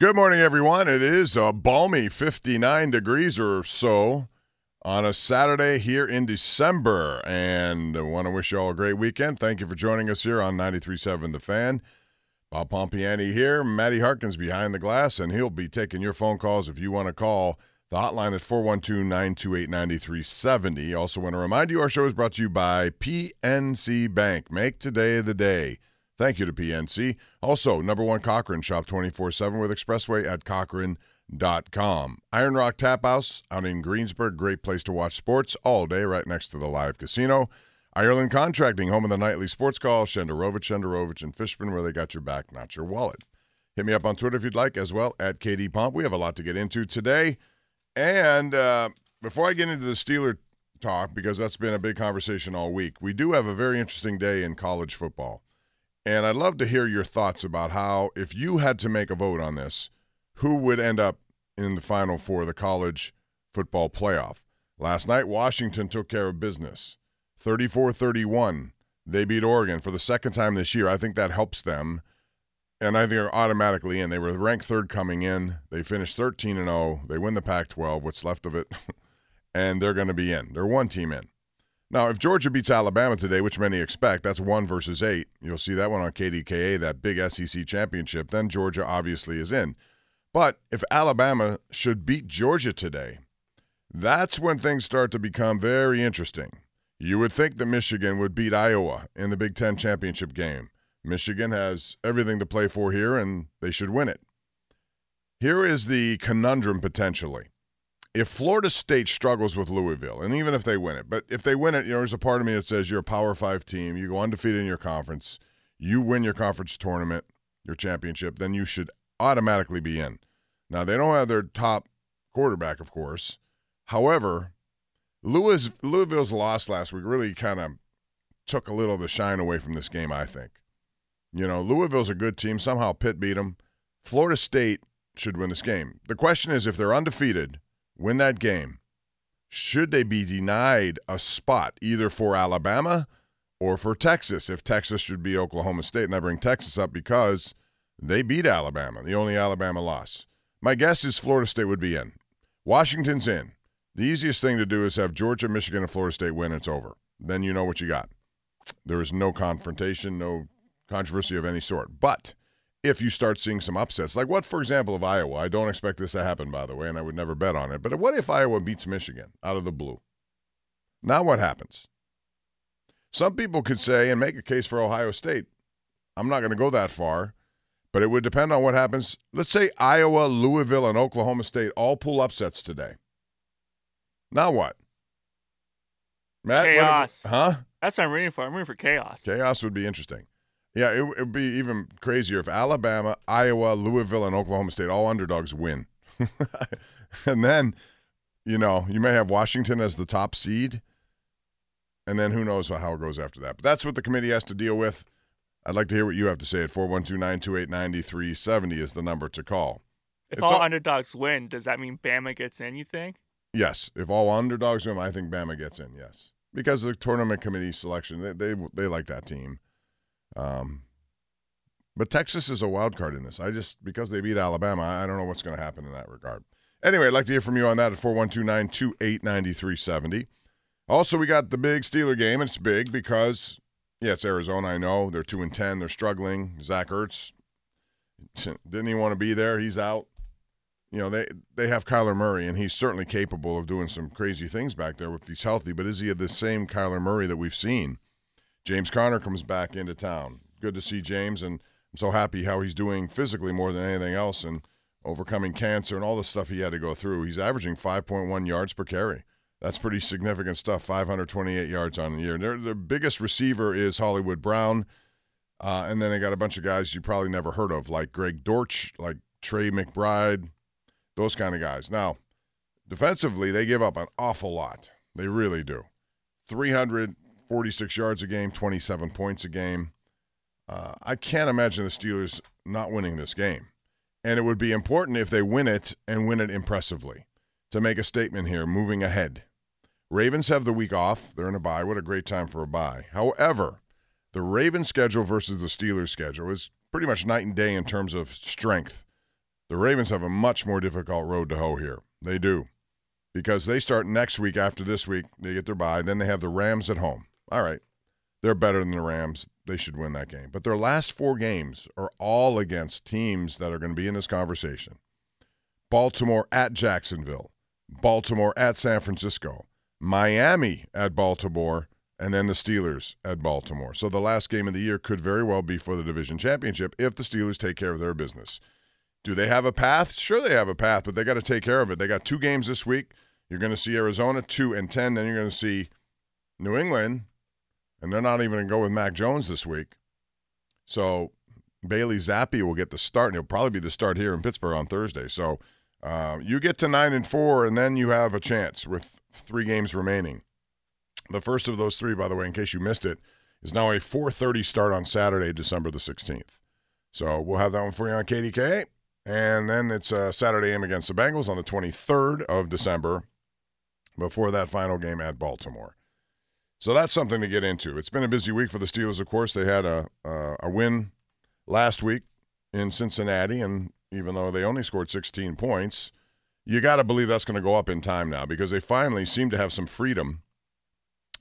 Good morning, everyone. It is a balmy 59 degrees or so on a Saturday here in December. And I want to wish you all a great weekend. Thank you for joining us here on 93.7 The Fan. Bob Pompeani here. Matty Harkins behind the glass, and he'll be taking your phone calls if you want to call. The hotline is 412 928 9370. Also, want to remind you our show is brought to you by PNC Bank. Make today the day. Thank you to PNC. Also, number one Cochran, shop 24 7 with Expressway at Cochran.com. Iron Rock Tap House out in Greensburg, great place to watch sports all day right next to the live casino. Ireland Contracting, home of the nightly sports call, Shenderovich, Shenderovich, and Fishman, where they got your back, not your wallet. Hit me up on Twitter if you'd like as well, at KD Pomp. We have a lot to get into today. And uh, before I get into the Steeler talk, because that's been a big conversation all week, we do have a very interesting day in college football. And I'd love to hear your thoughts about how, if you had to make a vote on this, who would end up in the final four of the college football playoff. Last night, Washington took care of business 34 31. They beat Oregon for the second time this year. I think that helps them. And I think they're automatically in. They were ranked third coming in. They finished 13 and 0. They win the Pac 12, what's left of it, and they're going to be in. They're one team in. Now, if Georgia beats Alabama today, which many expect, that's one versus eight. You'll see that one on KDKA, that big SEC championship. Then Georgia obviously is in. But if Alabama should beat Georgia today, that's when things start to become very interesting. You would think that Michigan would beat Iowa in the Big Ten championship game. Michigan has everything to play for here, and they should win it. Here is the conundrum potentially if Florida State struggles with Louisville, and even if they win it, but if they win it, you know, there's a part of me that says you're a Power Five team, you go undefeated in your conference, you win your conference tournament, your championship, then you should automatically be in. Now they don't have their top quarterback, of course. However, Louis Louisville's loss last week really kind of took a little of the shine away from this game. I think. You know, Louisville's a good team. Somehow Pitt beat them. Florida State should win this game. The question is if they're undefeated win that game, should they be denied a spot either for Alabama or for Texas? If Texas should be Oklahoma State, and I bring Texas up because they beat Alabama, the only Alabama loss. My guess is Florida State would be in. Washington's in. The easiest thing to do is have Georgia, Michigan, and Florida State win. It's over. Then you know what you got. There is no confrontation, no controversy of any sort. But if you start seeing some upsets. Like what, for example, of Iowa? I don't expect this to happen, by the way, and I would never bet on it. But what if Iowa beats Michigan out of the blue? Now what happens? Some people could say and make a case for Ohio State. I'm not going to go that far, but it would depend on what happens. Let's say Iowa, Louisville, and Oklahoma State all pull upsets today. Now what? Matt, chaos. What, huh? That's what I'm rooting for. I'm rooting for chaos. Chaos would be interesting. Yeah, it would be even crazier if Alabama, Iowa, Louisville, and Oklahoma State, all underdogs, win. and then, you know, you may have Washington as the top seed. And then who knows how it goes after that. But that's what the committee has to deal with. I'd like to hear what you have to say at 412 928 9370 is the number to call. If all, all, underdogs win, does that mean Bama gets in, you think? Yes. If all underdogs win, I think Bama gets in, yes. Because the tournament committee selection, they, they, they like that team. Um, but Texas is a wild card in this. I just because they beat Alabama, I don't know what's going to happen in that regard. Anyway, I'd like to hear from you on that at 412-928-9370. Also, we got the big Steeler game, it's big because yeah, it's Arizona. I know they're two and ten. They're struggling. Zach Ertz didn't he want to be there. He's out. You know they they have Kyler Murray, and he's certainly capable of doing some crazy things back there if he's healthy. But is he the same Kyler Murray that we've seen? James Conner comes back into town. Good to see James, and I'm so happy how he's doing physically more than anything else and overcoming cancer and all the stuff he had to go through. He's averaging 5.1 yards per carry. That's pretty significant stuff. 528 yards on the year. Their, their biggest receiver is Hollywood Brown, uh, and then they got a bunch of guys you probably never heard of, like Greg Dortch, like Trey McBride, those kind of guys. Now, defensively, they give up an awful lot. They really do. 300 46 yards a game, 27 points a game. Uh, I can't imagine the Steelers not winning this game. And it would be important if they win it and win it impressively to make a statement here moving ahead. Ravens have the week off. They're in a bye. What a great time for a bye. However, the Ravens schedule versus the Steelers schedule is pretty much night and day in terms of strength. The Ravens have a much more difficult road to hoe here. They do. Because they start next week after this week. They get their bye. Then they have the Rams at home. All right. They're better than the Rams. They should win that game. But their last four games are all against teams that are going to be in this conversation Baltimore at Jacksonville, Baltimore at San Francisco, Miami at Baltimore, and then the Steelers at Baltimore. So the last game of the year could very well be for the division championship if the Steelers take care of their business. Do they have a path? Sure, they have a path, but they got to take care of it. They got two games this week. You're going to see Arizona two and ten. Then you're going to see New England, and they're not even going to go with Mac Jones this week. So Bailey Zappe will get the start, and he'll probably be the start here in Pittsburgh on Thursday. So uh, you get to nine and four, and then you have a chance with three games remaining. The first of those three, by the way, in case you missed it, is now a 4:30 start on Saturday, December the 16th. So we'll have that one for you on KDK, and then it's a Saturday game against the Bengals on the 23rd of December. Before that final game at Baltimore. So that's something to get into. It's been a busy week for the Steelers. Of course, they had a a, a win last week in Cincinnati, and even though they only scored 16 points, you got to believe that's going to go up in time now because they finally seem to have some freedom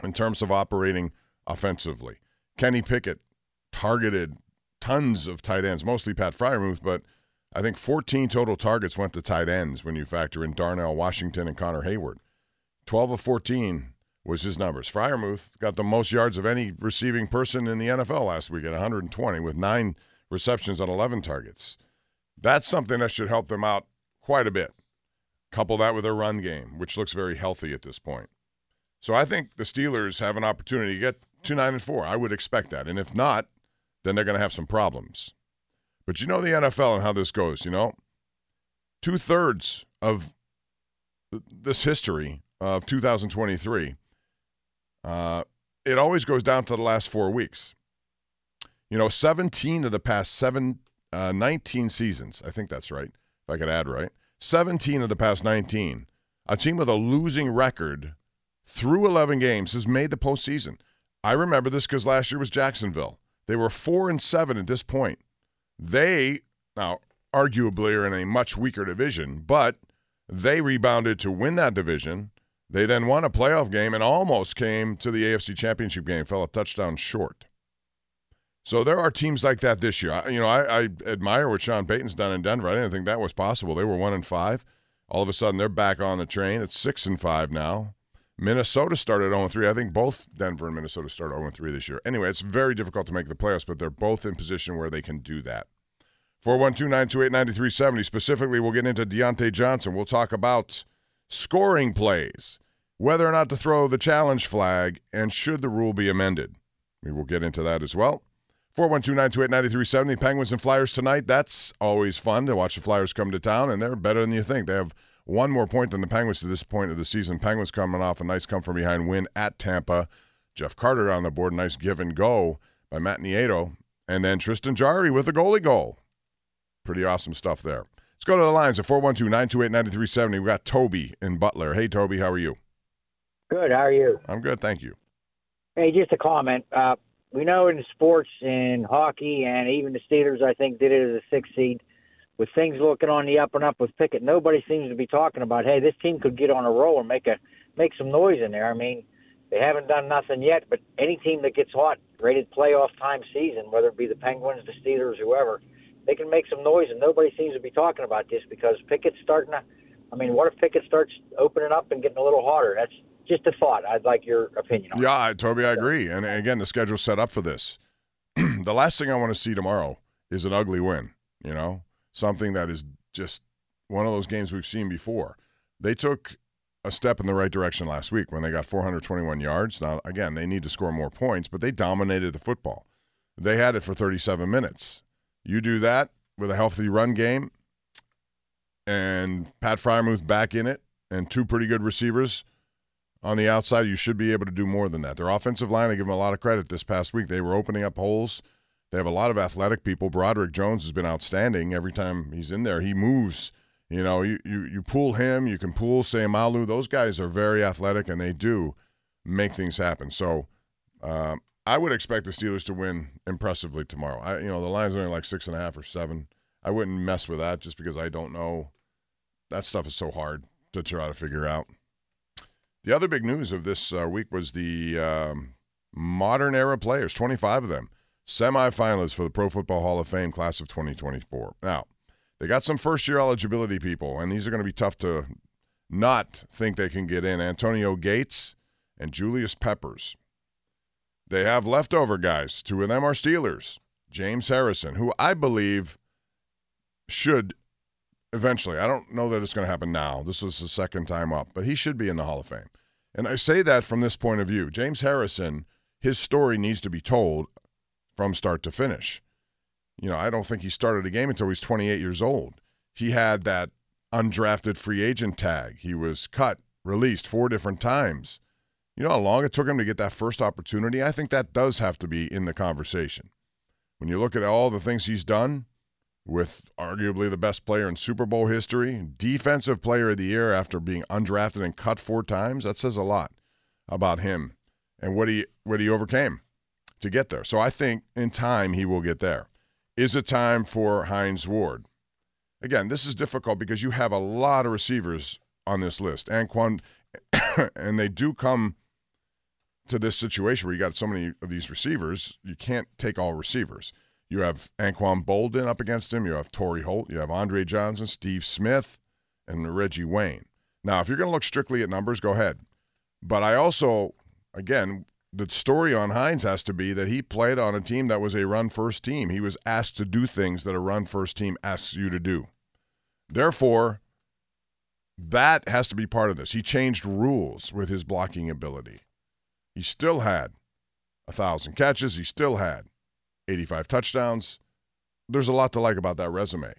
in terms of operating offensively. Kenny Pickett targeted tons of tight ends, mostly Pat Freiermuth, but I think 14 total targets went to tight ends when you factor in Darnell Washington and Connor Heyward. 12 of 14 was his numbers. Freiermuth got the most yards of any receiving person in the NFL last week at 120 with nine receptions on 11 targets. That's something that should help them out quite a bit. Couple that with their run game, which looks very healthy at this point. So I think the Steelers have an opportunity to get to 9 and 4. I would expect that. And if not, then they're going to have some problems. But you know the NFL and how this goes, you know? Two thirds of this history of 2023, uh, it always goes down to the last four weeks. You know, 17 of the past seven, uh, 19 seasons, I think that's right, if I could add right. 17 of the past 19, a team with a losing record through 11 games has made the postseason. I remember this because last year was Jacksonville. They were four and seven at this point. They now arguably are in a much weaker division, but they rebounded to win that division. They then won a playoff game and almost came to the AFC Championship game, fell a touchdown short. So there are teams like that this year. I, you know, I, I admire what Sean Payton's done in Denver. I didn't think that was possible. They were one and five. All of a sudden, they're back on the train. It's six and five now. Minnesota started 0 3. I think both Denver and Minnesota started 0 3 this year. Anyway, it's very difficult to make the playoffs, but they're both in position where they can do that. 412 928 9370. Specifically, we'll get into Diontae Johnson. We'll talk about scoring plays, whether or not to throw the challenge flag, and should the rule be amended. We will get into that as well. 412 928 9370. Penguins and Flyers tonight. That's always fun to watch the Flyers come to town, and they're better than you think. They have one more point than the Penguins to this point of the season. Penguins coming off a nice come from behind win at Tampa. Jeff Carter on the board. Nice give and go by Matt Nieto. And then Tristan Jarry with a goalie goal. Pretty awesome stuff there. Let's go to the lines at 412 928 9370. we got Toby in Butler. Hey, Toby, how are you? Good. How are you? I'm good. Thank you. Hey, just a comment. Uh, we know in sports, in hockey, and even the Steelers, I think, did it as a six seed with things looking on the up and up with Pickett, nobody seems to be talking about, hey, this team could get on a roll and make a make some noise in there. I mean, they haven't done nothing yet, but any team that gets hot, rated playoff time season, whether it be the Penguins, the Steelers, whoever, they can make some noise, and nobody seems to be talking about this because Pickett's starting to. I mean, what if Pickett starts opening up and getting a little hotter? That's just a thought. I'd like your opinion on. Yeah, Toby, I agree. And again, the schedule's set up for this. the last thing I want to see tomorrow is an ugly win. You know, something that is just one of those games we've seen before. They took a step in the right direction last week when they got 421 yards. Now, again, they need to score more points, but they dominated the football. They had it for 37 minutes. You do that with a healthy run game and Pat Freiermuth back in it and two pretty good receivers on the outside, you should be able to do more than that. Their offensive line, I give them a lot of credit this past week. They were opening up holes they have a lot of athletic people. Broderick Jones has been outstanding. Every time he's in there, he moves. You know, you, you, you pull him, you can pull Seumalo. Those guys are very athletic, and they do make things happen. So uh, I would expect the Steelers to win impressively tomorrow. I, you know, the line's only like six and a half or seven. I wouldn't mess with that just because I don't know. That stuff is so hard to try to figure out. The other big news of this uh, week was the um, modern era players, 25 of them, semifinalists for the Pro Football Hall of Fame class of 2024. Now, they got some first year eligibility people, and these are going to be tough to not think they can get in. Antonio Gates and Julius Peppers. They have leftover guys. Two of them are Steelers. James Harrison, who I believe should eventually, I don't know that it's going to happen now. This is the second time up, but he should be in the Hall of Fame. And I say that from this point of view. James Harrison, his story needs to be told from start to finish. You know, I don't think he started a game until he was 28 years old. He had that undrafted free agent tag. He was cut, released four different times. You know how long it took him to get that first opportunity? I think that does have to be in the conversation. When you look at all the things he's done with arguably the best player in Super Bowl history, defensive player of the year after being undrafted and cut four times, that says a lot about him and what he what he overcame to get there. So I think in time he will get there. Is it time for Hines Ward? Again, this is difficult because you have a lot of receivers on this list. Anquan and they do come to this situation where you got so many of these receivers, you can't take all receivers. You have Anquan Boldin up against him. You have Torry Holt. You have Andre Johnson, Steve Smith, and Reggie Wayne. Now, if you're going to look strictly at numbers, go ahead. But I also, again, the story on Hines has to be that he played on a team that was a run first team. He was asked to do things that a run first team asks you to do. Therefore, that has to be part of this. He changed rules with his blocking ability. He still had a thousand catches. He still had 85 touchdowns. There's a lot to like about that resume.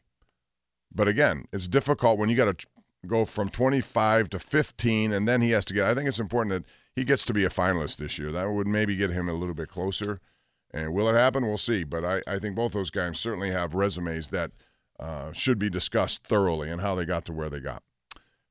But again, it's difficult when you got to go from 25 to 15, and then he has to get. I think it's important that he gets to be a finalist this year. That would maybe get him a little bit closer. And will it happen? We'll see. But I, I think both those guys certainly have resumes that uh, should be discussed thoroughly and how they got to where they got.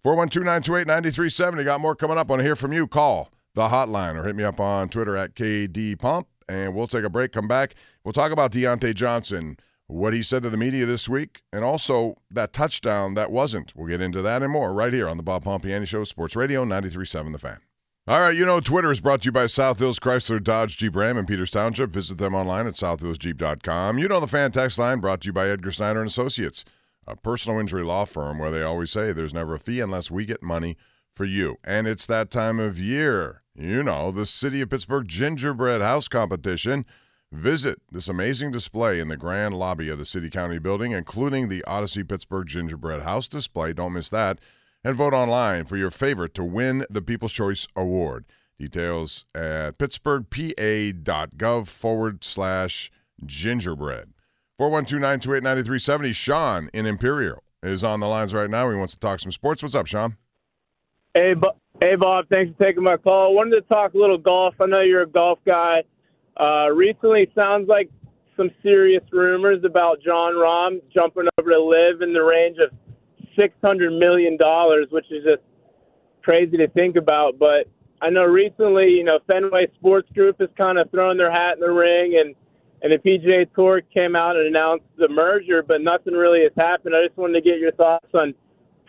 412 928 9370. Got more coming up. I Want to hear from you? Call the hotline or hit me up on Twitter at KD And we'll take a break, come back. We'll talk about Diontae Johnson, what he said to the media this week, and also that touchdown that wasn't. We'll get into that and more right here on the Bob Pompeani Show, Sports Radio 93.7 The Fan. All right, you know, Twitter is brought to you by South Hills Chrysler Dodge Jeep Ram in Peters Township. Visit them online at southhillsjeep.com. You know, the fan text line brought to you by Edgar Snyder and Associates, a personal injury law firm where they always say there's never a fee unless we get money for you. And it's that time of year. You know, the City of Pittsburgh Gingerbread House Competition. Visit this amazing display in the grand lobby of the City County building, including the Odyssey Pittsburgh Gingerbread House display. Don't miss that and vote online for your favorite to win the People's Choice Award. Details at pittsburghpa.gov forward slash gingerbread. 412 Sean in Imperial is on the lines right now. He wants to talk some sports. What's up, Sean? Hey, hey, Bob. Thanks for taking my call. I wanted to talk a little golf. I know you're a golf guy. Uh, recently, sounds like some serious rumors about Jon Rahm jumping over to LIV in the range of six hundred million dollars, which is just crazy to think about. But I know recently, you know, Fenway Sports Group has kind of thrown their hat in the ring, and and the PGA Tour came out and announced the merger, but nothing really has happened. I just wanted to get your thoughts on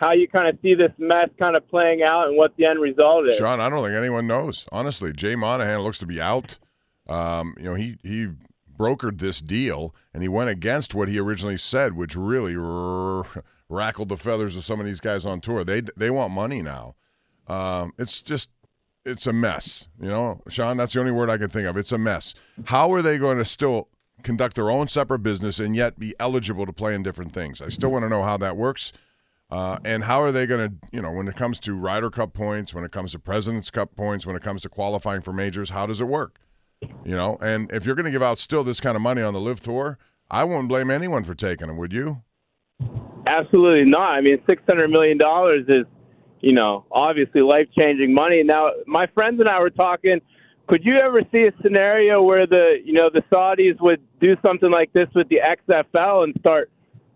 how you kind of see this mess kind of playing out and what the end result is. Sean, I don't think anyone knows. Honestly, Jay Monahan looks to be out. Um, you know, he he brokered this deal and he went against what he originally said, which really r- rackled the feathers of some of these guys on tour. They they want money now. Um, it's just it's a mess. You know, Sean, that's the only word I can think of. It's a mess. How are they going to still conduct their own separate business and yet be eligible to play in different things? I still want to know how that works. Uh, and how are they going to, you know, when it comes to Ryder Cup points, when it comes to President's Cup points, when it comes to qualifying for majors, how does it work? You know, and if you're going to give out still this kind of money on the LIV Tour, I wouldn't blame anyone for taking them, would you? Absolutely not. I mean, six hundred million dollars is, you know, obviously life changing money. Now, my friends and I were talking. Could you ever see a scenario where the, you know, the Saudis would do something like this with the XFL and start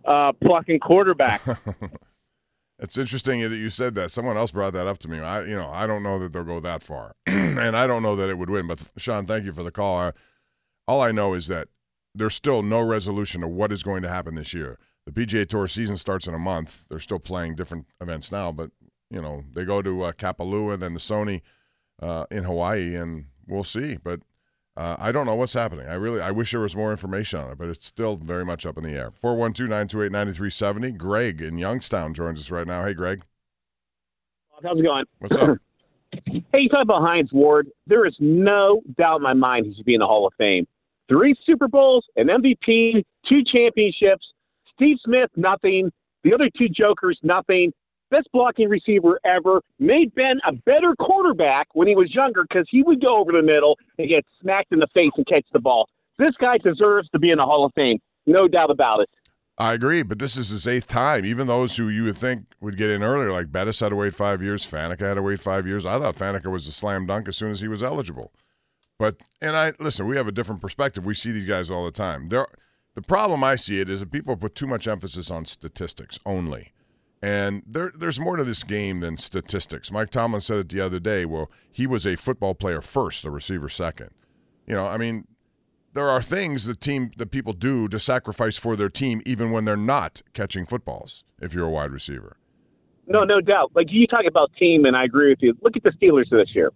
uh, plucking quarterback? It's interesting that you said that. Someone else brought that up to me. I, you know, I don't know that they'll go that far, and I don't know that it would win. But Sean, thank you for the call. I, all I know is that there's still no resolution to what is going to happen this year. the PGA Tour season starts in a month. They're still playing different events now, but you know they go to uh, Kapalua, then the Sony uh, in Hawaii, and we'll see. But uh, I don't know what's happening. I really, I wish there was more information on it, but it's still very much up in the air. 412-928-9370. Greg in Youngstown joins us right now. Hey, Greg. How's it going? What's up? hey, you talk about Hines Ward. There is no doubt in my mind he should be in the Hall of Fame. Three Super Bowls, an MVP, two championships. Steve Smith, nothing. The other two jokers, nothing. Best blocking receiver ever. Made Ben a better quarterback when he was younger because he would go over the middle and get smacked in the face and catch the ball. This guy deserves to be in the Hall of Fame. No doubt about it. I agree, but this is his eighth time. Even those who you would think would get in earlier, like Bettis had to wait five years, Faneca had to wait five years. I thought Faneca was a slam dunk as soon as he was eligible. But and I listen, we have a different perspective. We see these guys all the time. There, the problem I see it is that people put too much emphasis on statistics only, and there, there's more to this game than statistics. Mike Tomlin said it the other day. Well, he was a football player first, a receiver second. You know, I mean, there are things that team that people do to sacrifice for their team even when they're not catching footballs if you're a wide receiver no no doubt like you talk about team and i agree with you look at the steelers this year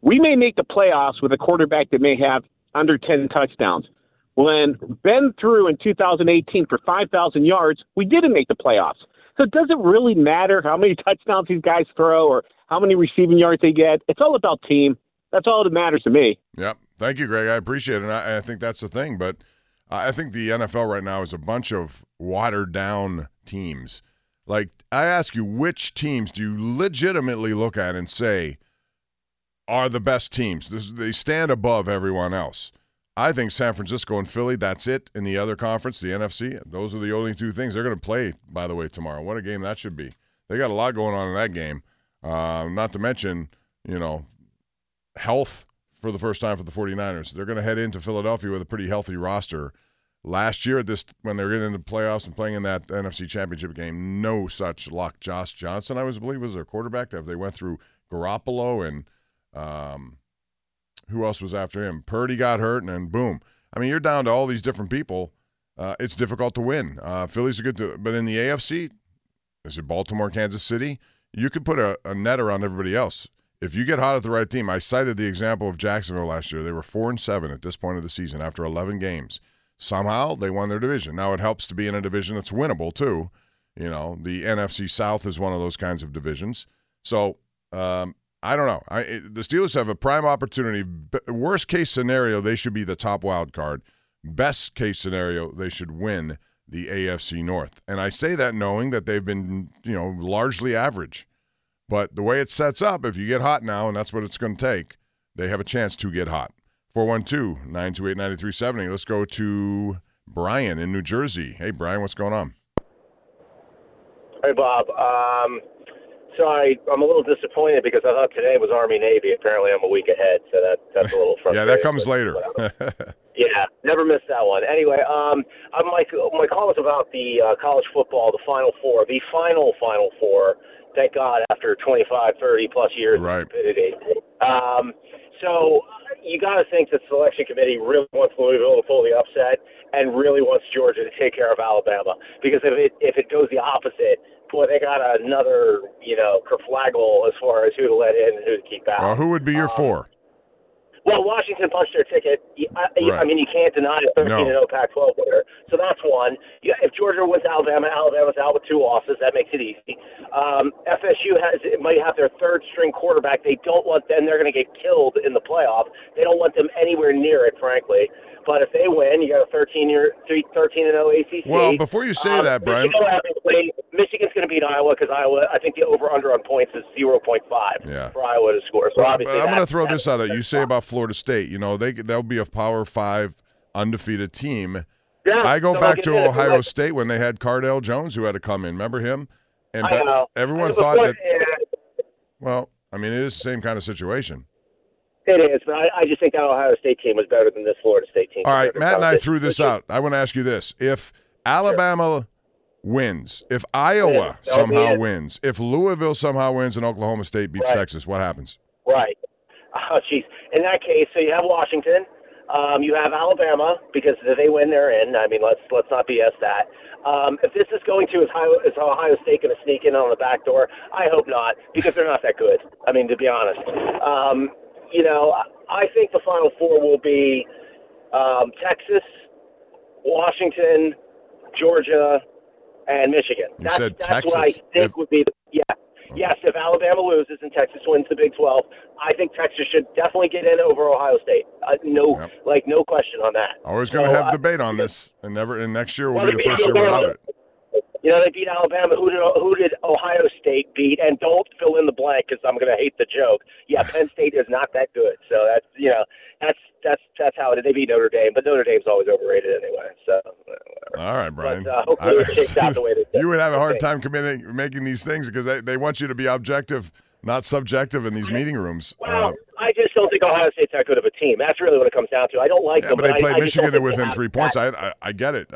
we may make the playoffs with a quarterback that may have under 10 touchdowns when ben threw in 2018 for 5000 yards we didn't make the playoffs so it doesn't really matter how many touchdowns these guys throw or how many receiving yards they get it's all about team that's all that matters to me yep Thank you, Greg. I appreciate it. And I, I think that's the thing. But I think the NFL right now is a bunch of watered down teams. Like, I ask you, which teams do you legitimately look at and say are the best teams? This, they stand above everyone else. I think San Francisco and Philly, that's it in the other conference, the NFC. Those are the only two things they're going to play, by the way, tomorrow. What a game that should be. They got a lot going on in that game. Uh, not to mention, you know, health for the first time for the 49ers. They're going to head into Philadelphia with a pretty healthy roster. Last year, at this when they were getting into playoffs and playing in that NFC Championship game, no such luck. Josh Johnson, I was believe, was their quarterback. They went through Garoppolo and um, who else was after him? Purdy got hurt, and then boom. I mean, you're down to all these different people. Uh, it's difficult to win. Uh, Philly's a good, to, but in the AFC, is it Baltimore, Kansas City? You could put a, a net around everybody else if you get hot at the right team, I cited the example of Jacksonville last year. They were four and seven at this point of the season after 11 games. Somehow they won their division. Now it helps to be in a division that's winnable too. You know, the NFC South is one of those kinds of divisions. So um, I don't know. I, it, the Steelers have a prime opportunity. Worst case scenario, they should be the top wild card. Best case scenario, they should win the AFC North. And I say that knowing that they've been, you know, largely average. But the way it sets up, if you get hot now, and that's what it's going to take, they have a chance to get hot. 412 928 9370. Let's go to Brian in New Jersey. Hey, Brian, what's going on? Hey, Bob. Um, sorry, I'm a little disappointed because I thought today was Army Navy. Apparently, I'm a week ahead, so that that's a little frustrating. yeah, that comes later. yeah, never miss that one. Anyway, um, my my call is about the uh, college football, the Final Four, the final Final Four thank God, after 25, 30 plus years right. of stupidity. Um, so you got to think the selection committee really wants Louisville to pull the upset and really wants Georgia to take care of Alabama because if it if it goes the opposite, boy, they got another you know kerflaggle as far as who to let in and who to keep out. Well, who would be your um, four? Well, Washington punched their ticket. I, right. I mean, you can't deny a 13 and 0 Pac-12 winner. So that's one. Yeah, if Georgia wins Alabama, Alabama's out with two losses. That makes it easy. Um, FSU has it might have their third string quarterback. They don't want them. They're going to get killed in the playoff. They don't want them anywhere near it, frankly. But if they win, you got a 13 year, 13 and 0 ACC. Well, before you say um, that, Brian, Michigan's going to beat Iowa because Iowa. I think the over under on points is 0.5 yeah. for Iowa to score. So well, obviously, I'm going to throw this out at you. Say about Florida State. You know, they they'll be a Power Five undefeated team. Yeah, I go so back to. Ohio State when they had Cardale Jones who had to come in. Remember him? And I know. everyone thought that. Well, I mean, it is the same kind of situation. It is, but I, I, just think that Ohio State team was better than this Florida State team. All right, Matt and I threw this out. I want to ask you this: If Alabama sure. wins, if Iowa yeah, somehow wins, if Louisville somehow wins, and Oklahoma State beats right. Texas, what happens? Right. Oh, jeez. In that case, so you have Washington. Um, you have Alabama because if they win, they're in. I mean, let's let's not BS that. Um, if this is going to is Ohio, is Ohio State going to sneak in on the back door? I hope not because they're not that good. I mean, to be honest, um, you know, I think the Final Four will be um, Texas, Washington, Georgia, and Michigan. You that's, said that's Texas. what I think If- would be. The, yeah. Yes, if Alabama loses and Texas wins the Big 12, I think Texas should definitely get in over Ohio State. Uh, no, Yep. like no question on that. Always going to So, have uh, debate on this, and never. And next year will Well, be the first year without it. You know, they beat Alabama. Who did who did Ohio State beat? And don't fill in the blank because I'm going to hate the joke. Yeah, Penn State is not that good. So that's you know that's that's that's how it is. They beat Notre Dame, but Notre Dame's always overrated anyway. So whatever. All right, Brian. But, uh, hopefully it shakes out the way they you would have a hard time committing making these things because they, they want you to be objective, not subjective in these meeting rooms. Well, Uh, I just don't think Ohio State's that good of a team. That's really what it comes down to. I don't like yeah, them, but they I- played I Michigan within three points. I, I I get it.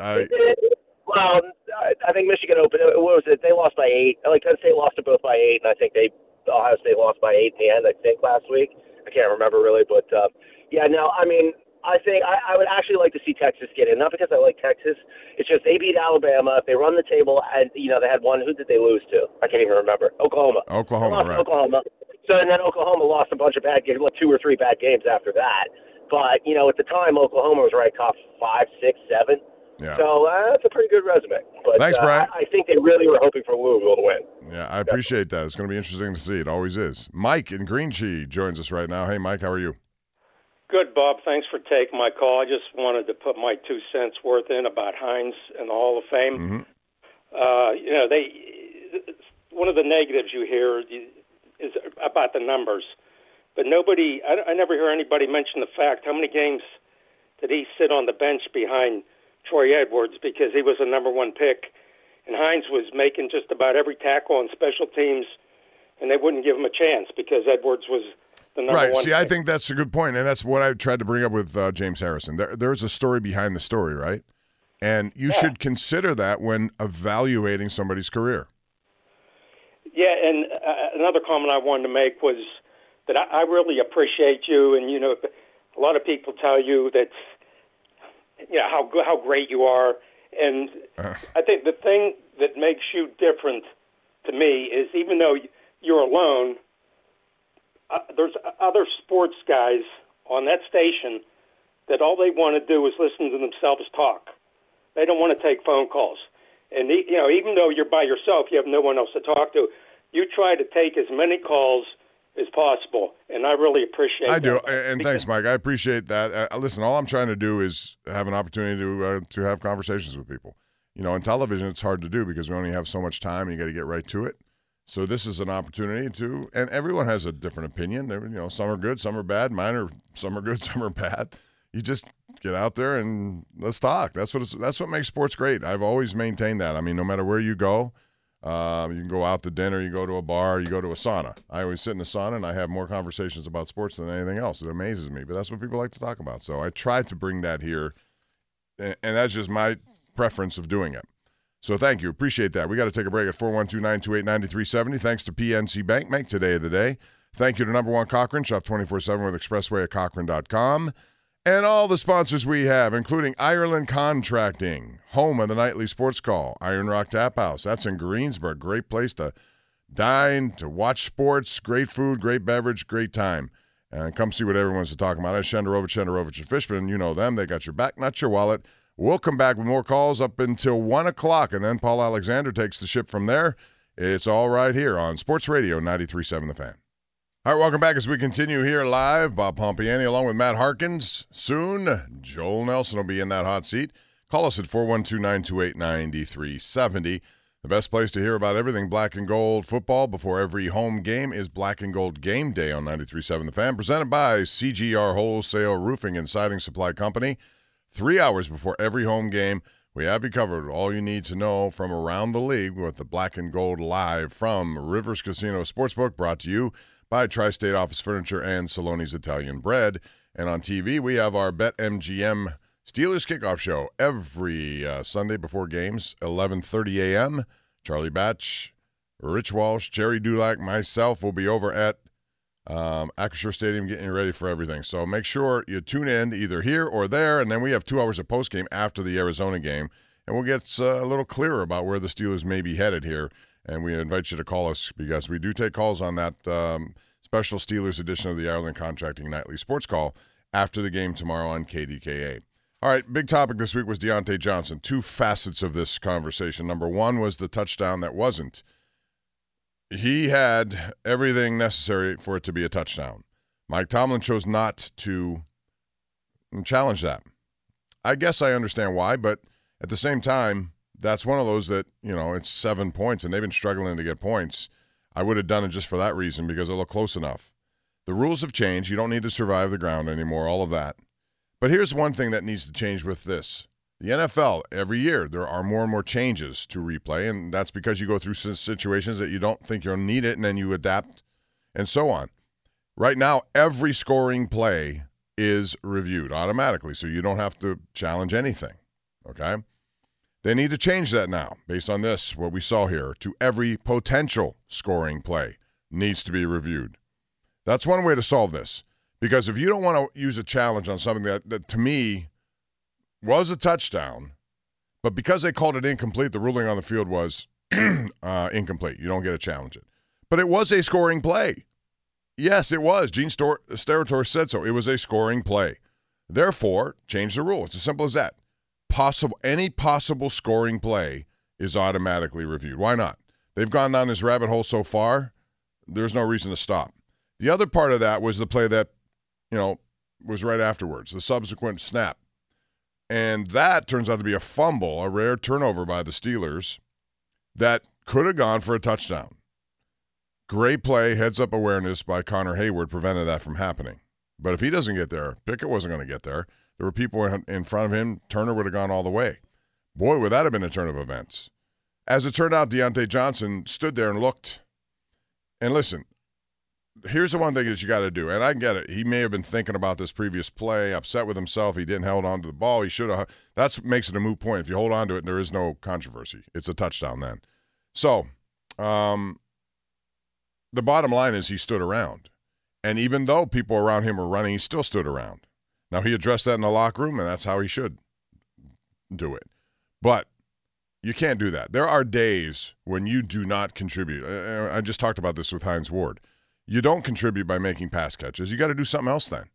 I Well, I- I think Michigan opened. What was it? They lost by eight. Like Penn State lost to both by eight, and I think they Ohio State lost by eight in the end. I think last week. I can't remember really, but uh, yeah. No, I mean, I think I, I would actually like to see Texas get in. Not because I like Texas. It's just they beat Alabama. If they run the table, and you know they had one. Who did they lose to? I can't even remember. Oklahoma. Oklahoma, right? Oklahoma. So and then Oklahoma lost a bunch of bad games, what two or three bad games after that. But you know, at the time, Oklahoma was ranked top five, six, seven. Yeah, So uh, that's a pretty good resume. But Thanks, uh, Brian. I, I think they really were hoping for Louisville to win. yeah. I appreciate that. It's going to be interesting to see. It always is. Mike in Green Tree joins us right now. Hey, Mike, how are you? Good, Bob. Thanks for taking my call. I just wanted to put my two cents worth in about Hines and the Hall of Fame. hmm Uh, you know, they one of the negatives you hear is about the numbers, but nobody. I, I never hear anybody mention the fact how many games did he sit on the bench behind Troy Edwards because he was a number one pick, and Hines was making just about every tackle on special teams, and they wouldn't give him a chance because Edwards was the number Right. one. Right. See, I think that's a good point, and that's what I tried to bring up with uh, James Harrison. There, there's a story behind the story, right? And you should consider that when evaluating somebody's career. Yeah, and uh, another comment I wanted to make was that I, I really appreciate you, and you know, a lot of people tell you that, you know, how how great you are, and Uh. I think the thing that makes you different to me is even though you're alone, uh, there's other sports guys on that station that all they want to do is listen to themselves talk. They don't want to take phone calls. And you know, even though you're by yourself, you have no one else to talk to. You try to take as many calls as possible, and I really appreciate. I do, and thanks, Mike. I appreciate that. Uh, listen, all I'm trying to do is have an opportunity to uh, to have conversations with people. You know, in television, it's hard to do because we only have so much time. and You got to get right to it. So this is an opportunity to, and everyone has a different opinion. There, you know, some are good, some are bad. Mine are some are good, some are bad. You just get out there and let's talk. That's what it's, that's what makes sports great. I've always maintained that. I mean, no matter where you go, uh, you can go out to dinner, you go to a bar, you go to a sauna. I always sit in a sauna and I have more conversations about sports than anything else. It amazes me, but that's what people like to talk about. So I try to bring that here, and, and that's just my preference of doing it. So thank you. Appreciate that. We got to take a break at 412 928 9370. Thanks to PNC Bank. Make today the day. Thank you to number one Cochran. Shop 24 7 with Expressway at Cochran.com. And all the sponsors we have, including Ireland Contracting, home of the nightly sports call, Iron Rock Tap House. That's in Greensburg. Great place to dine, to watch sports, great food, great beverage, great time. And come see what everyone's talking about. It's Shenderovich, Shenderovich, and Fishman. You know them. They got your back, not your wallet. We'll come back with more calls up until 1 o'clock, and then Paul Alexander takes the ship from there. It's all right here on Sports Radio 93.7 The Fan. All right, welcome back as we continue here live. Bob Pompeani along with Matt Harkins. Soon, Joel Nelson will be in that hot seat. Call us at 412 928 9370. The best place to hear about everything black and gold football before every home game is Black and Gold Game Day on 93.7 The Fan, presented by CGR Wholesale Roofing and Siding Supply Company. Three hours before every home game, we have you covered. All you need to know from around the league with the Black and Gold live from Rivers Casino Sportsbook, brought to you by Tri State Office Furniture and Saloni's Italian Bread. And on TV, we have our BetMGM Steelers kickoff show every uh, Sunday before games, 11:30 a.m. Charlie Batch, Rich Walsh, Gerry Dulac, myself will be over at Um, Acrisure Stadium getting ready for everything. So make sure you tune in either here or there, and then we have two hours of post game after the Arizona game, and we'll get uh, a little clearer about where the Steelers may be headed here. And we invite you to call us because we do take calls on that um, special Steelers edition of the Ireland Contracting Nightly Sports Call after the game tomorrow on KDKA. All right, big topic this week was Diontae Johnson. Two facets of this conversation. Number one was the touchdown that wasn't he had everything necessary for it to be a touchdown. Mike Tomlin chose not to challenge that. I guess I understand why, but at the same time, that's one of those that, you know, it's seven points and they've been struggling to get points. I would have done it just for that reason because it looked close enough. The rules have changed. You don't need to survive the ground anymore, all of that. But here's one thing that needs to change with this the NFL, every year, there are more and more changes to replay, and that's because you go through situations that you don't think you'll need it, and then you adapt and so on. Right now, every scoring play is reviewed automatically, so you don't have to challenge anything. Okay? They need to change that now, based on this, what we saw here, to every potential scoring play needs to be reviewed. That's one way to solve this. Because if you don't want to use a challenge on something that, that to me, was a touchdown, but because they called it incomplete, the ruling on the field was uh, incomplete. You don't get to challenge it. But it was a scoring play. Yes, it was. Gene Stor- Steratore said so. It was a scoring play. Therefore, change the rule. It's as simple as that. Possible any possible scoring play is automatically reviewed. Why not? They've gone down this rabbit hole so far. There's no reason to stop. The other part of that was the play that, you know, was right afterwards, the subsequent snap. And that turns out to be a fumble, a rare turnover by the Steelers that could have gone for a touchdown. Great play, heads up awareness by Connor Heyward prevented that from happening. But if he doesn't get there, Pickett wasn't going to get there. There were people in front of him. Turner would have gone all the way. Boy, would that have been a turn of events. As it turned out, Diontae Johnson stood there and looked. And listen, here's the one thing that you got to do, and I can get it. He may have been thinking about this previous play, upset with himself. He didn't hold on to the ball. He should have. That's makes it a moot point. If you hold on to it, there is no controversy. It's a touchdown then. So, um, the bottom line is he stood around, and even though people around him were running, he still stood around. Now he addressed that in the locker room, and that's how he should do it. But you can't do that. There are days when you do not contribute. I just talked about this with Hines Ward you don't contribute by making pass catches. You got to do something else then.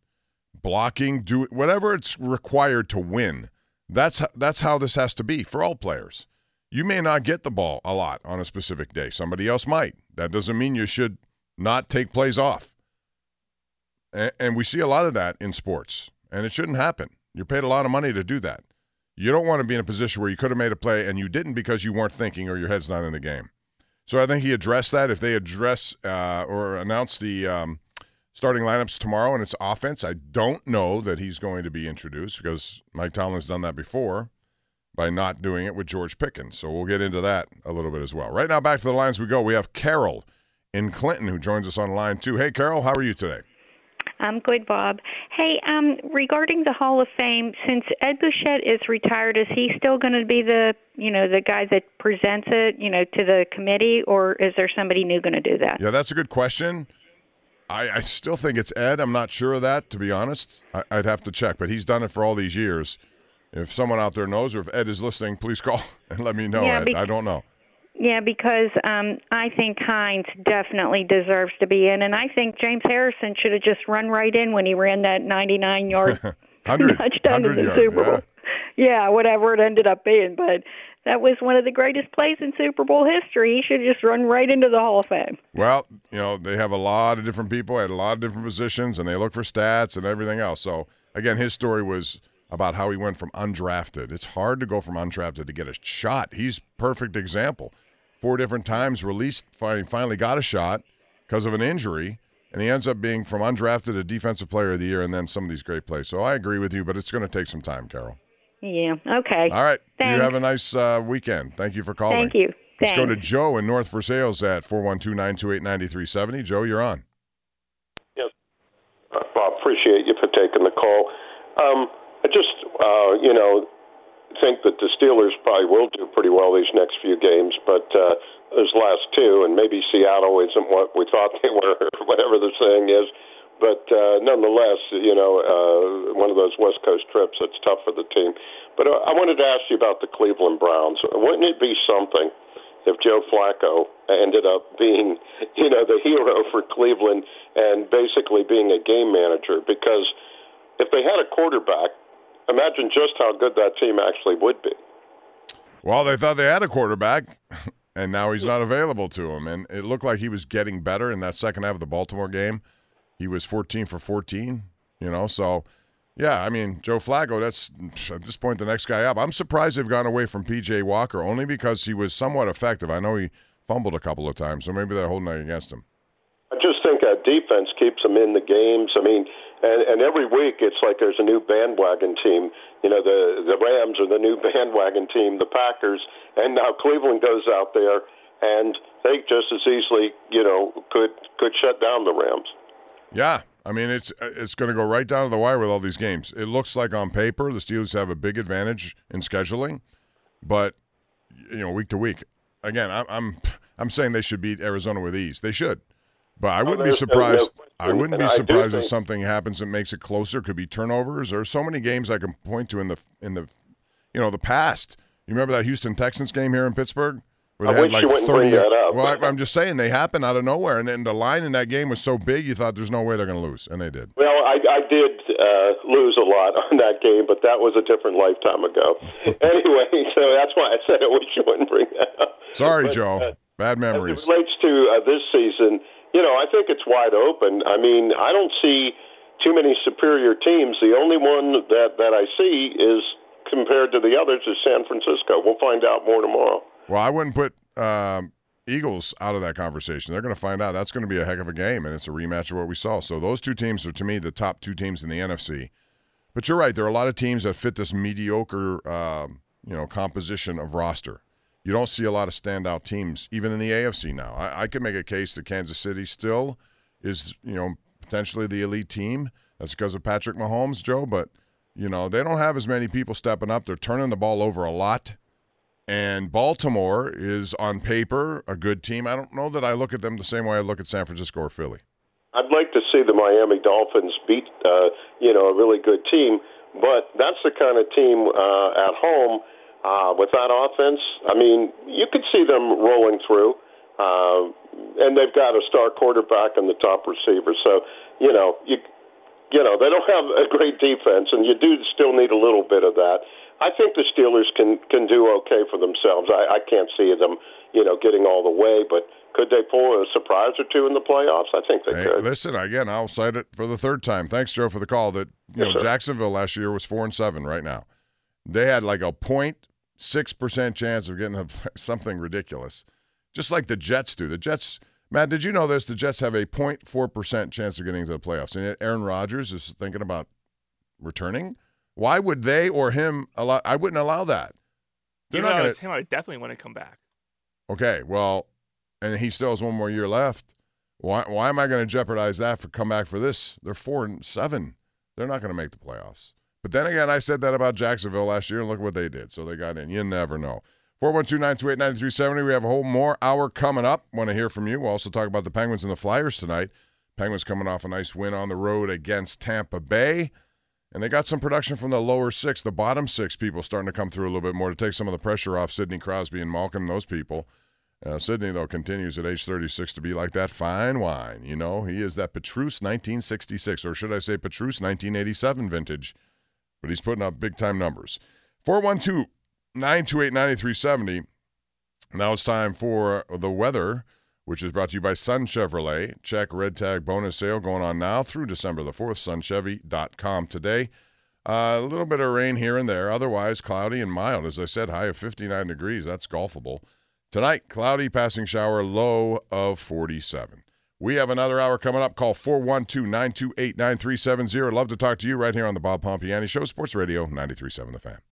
Blocking, do whatever it's required to win. That's that's how this has to be for all players. You may not get the ball a lot on a specific day. Somebody else might. That doesn't mean you should not take plays off. And, and we see a lot of that in sports, and it shouldn't happen. You're paid a lot of money to do that. You don't want to be in a position where you could have made a play and you didn't because you weren't thinking or your head's not in the game. So I think he addressed that. If they address uh, or announce the um, starting lineups tomorrow and it's offense, I don't know that he's going to be introduced because Mike Tomlin's done that before by not doing it with George Pickens. So we'll get into that a little bit as well. Right now, back to the lines we go. We have Carol in Clinton who joins us on line two. Hey, Carol, how are you today? I'm good, Bob. Hey, um, regarding the Hall of Fame, since Ed Bouchette is retired, is he still going to be the, you know, the guy that presents it, you know, to the committee, or is there somebody new going to do that? Yeah, that's a good question. I, I still think it's Ed. I'm not sure of that, to be honest. I, I'd have to check, but he's done it for all these years. If someone out there knows, or if Ed is listening, please call and let me know. Yeah, Ed. I don't know. Yeah, because um I think Hines definitely deserves to be in, and I think James Harrison should have just run right in when he ran that 99 yard touchdown in the yard, Super Bowl. Yeah. yeah, whatever it ended up being, but that was one of the greatest plays in Super Bowl history. He should have just run right into the Hall of Fame. Well, you know, they have a lot of different people at a lot of different positions, and they look for stats and everything else. So, again, his story was about how he went from undrafted. It's hard to go from undrafted to get a shot. He's perfect example four different times, released, finally got a shot because of an injury, and he ends up being from undrafted to defensive player of the year and then some of these great plays. So I agree with you, but it's going to take some time, Carol. Yeah. Okay. All right. Thanks. You have a nice uh, weekend. Thank you for calling. Thank you. Let's Thanks. go to Joe in North Versailles at 412-928-9370. Joe, you're on. Yes. Bob, appreciate you for taking the call. Um, I just, uh, you know, think that the Steelers probably will do pretty well these next few games, but uh, those last two, and maybe Seattle isn't what we thought they were, whatever the saying is. But uh, nonetheless, you know, uh, one of those West Coast trips that's tough for the team. But uh, I wanted to ask you about the Cleveland Browns. Wouldn't it be something if Joe Flacco ended up being, you know, the hero for Cleveland and basically being a game manager? Because if they had a quarterback, imagine just how good that team actually would be. Well, they thought they had a quarterback, and now he's not available to them. And it looked like he was getting better in that second half of the Baltimore game. He was 14 for 14, you know, so yeah, I mean, Joe Flacco, that's at this point the next guy up. I'm surprised they've gone away from PJ Walker only because he was somewhat effective. I know he fumbled a couple of times, so maybe they're holding that against him. I just think that defense keeps them in the games. I mean, and, and every week it's like there's a new bandwagon team. You know, the the Rams are the new bandwagon team, the Packers, and now Cleveland goes out there and they just as easily, you know, could could shut down the Rams. Yeah, I mean it's it's going to go right down to the wire with all these games. It looks like on paper the Steelers have a big advantage in scheduling, but you know week to week. Again, I'm I'm I'm saying they should beat Arizona with ease. They should, but I wouldn't be surprised. I wouldn't be surprised if something happens that makes it closer. Could be turnovers. There are so many games I can point to in the in the you know the past. You remember that Houston Texans game here in Pittsburgh? Where they I had like 30, Well, I, am just saying they happened out of nowhere, and then the line in that game was so big, you thought there's no way they're going to lose, and they did. Well, I, I did uh, lose a lot on that game, but that was a different lifetime ago. anyway, so that's why I said I wish you wouldn't bring that up. Sorry, but, Joe. Uh, Bad memories. As it relates to uh, this season, you know, I think it's wide open. I mean, I don't see too many superior teams. The only one that that I see is compared to the others is San Francisco. We'll find out more tomorrow. Well, I wouldn't put um, Eagles out of that conversation. They're going to find out that's going to be a heck of a game, and it's a rematch of what we saw. So those two teams are to me the top two teams in the NFC. But you're right. There are a lot of teams that fit this mediocre, uh, you know, composition of roster. You don't see a lot of standout teams, even in the AFC now. I, I could make a case that Kansas City still is, you know, potentially the elite team. That's because of Patrick Mahomes, Joe. But you know, they don't have as many people stepping up. They're turning the ball over a lot. And Baltimore is on paper a good team. I don't know that I look at them the same way I look at San Francisco or Philly. I'd like to see the Miami Dolphins beat, uh, you know, a really good team, but that's the kind of team uh, at home uh, with that offense. I mean, you could see them rolling through, uh, and they've got a star quarterback and the top receiver. So, you know, you you know they don't have a great defense, and you do still need a little bit of that. I think the Steelers can can do okay for themselves. I, I can't see them, you know, getting all the way, but could they pull a surprise or two in the playoffs? I think they hey, could. Listen, again, I'll cite it for the third time. Thanks, Joe, for the call. That you yes, know, sir. Jacksonville last year was four and seven. Right now, they had like a point six percent chance of getting a, something ridiculous, just like the Jets do. The Jets. Matt, did you know this? The Jets have a 0.4% chance of getting to the playoffs. And Aaron Rodgers is thinking about returning. Why would they or him allow? I wouldn't allow that. They're not to. Him, I definitely want to come back. Okay, well, and he still has one more year left. Why? Why am I going to jeopardize that for come back for this? They're four and seven. They're not going to make the playoffs. But then again, I said that about Jacksonville last year, and look what they did. So they got in. You never know. 412-928-9370. We have a whole more hour coming up. Want to hear from you. We'll also talk about the Penguins and the Flyers tonight. Penguins coming off a nice win on the road against Tampa Bay. And they got some production from the lower six, the bottom six people starting to come through a little bit more to take some of the pressure off Sidney Crosby and and those people. Uh, Sidney, though, continues at age 36 to be like that fine wine. You know, he is that Petrus 1966, or should I say Petrus 1987 vintage. But he's putting up big time numbers. 412 928 9370. Now it's time for the weather which is brought to you by Sun Chevrolet. Check red tag bonus sale going on now through December the 4th, sunchevy.com today. Uh, a little bit of rain here and there, otherwise cloudy and mild. As I said, high of 59 degrees. That's golfable. Tonight, cloudy, passing shower, low of 47. We have another hour coming up. Call 412 928 9370. Love to talk to you right here on the Bob Pompeani Show, Sports Radio 937 The Fan.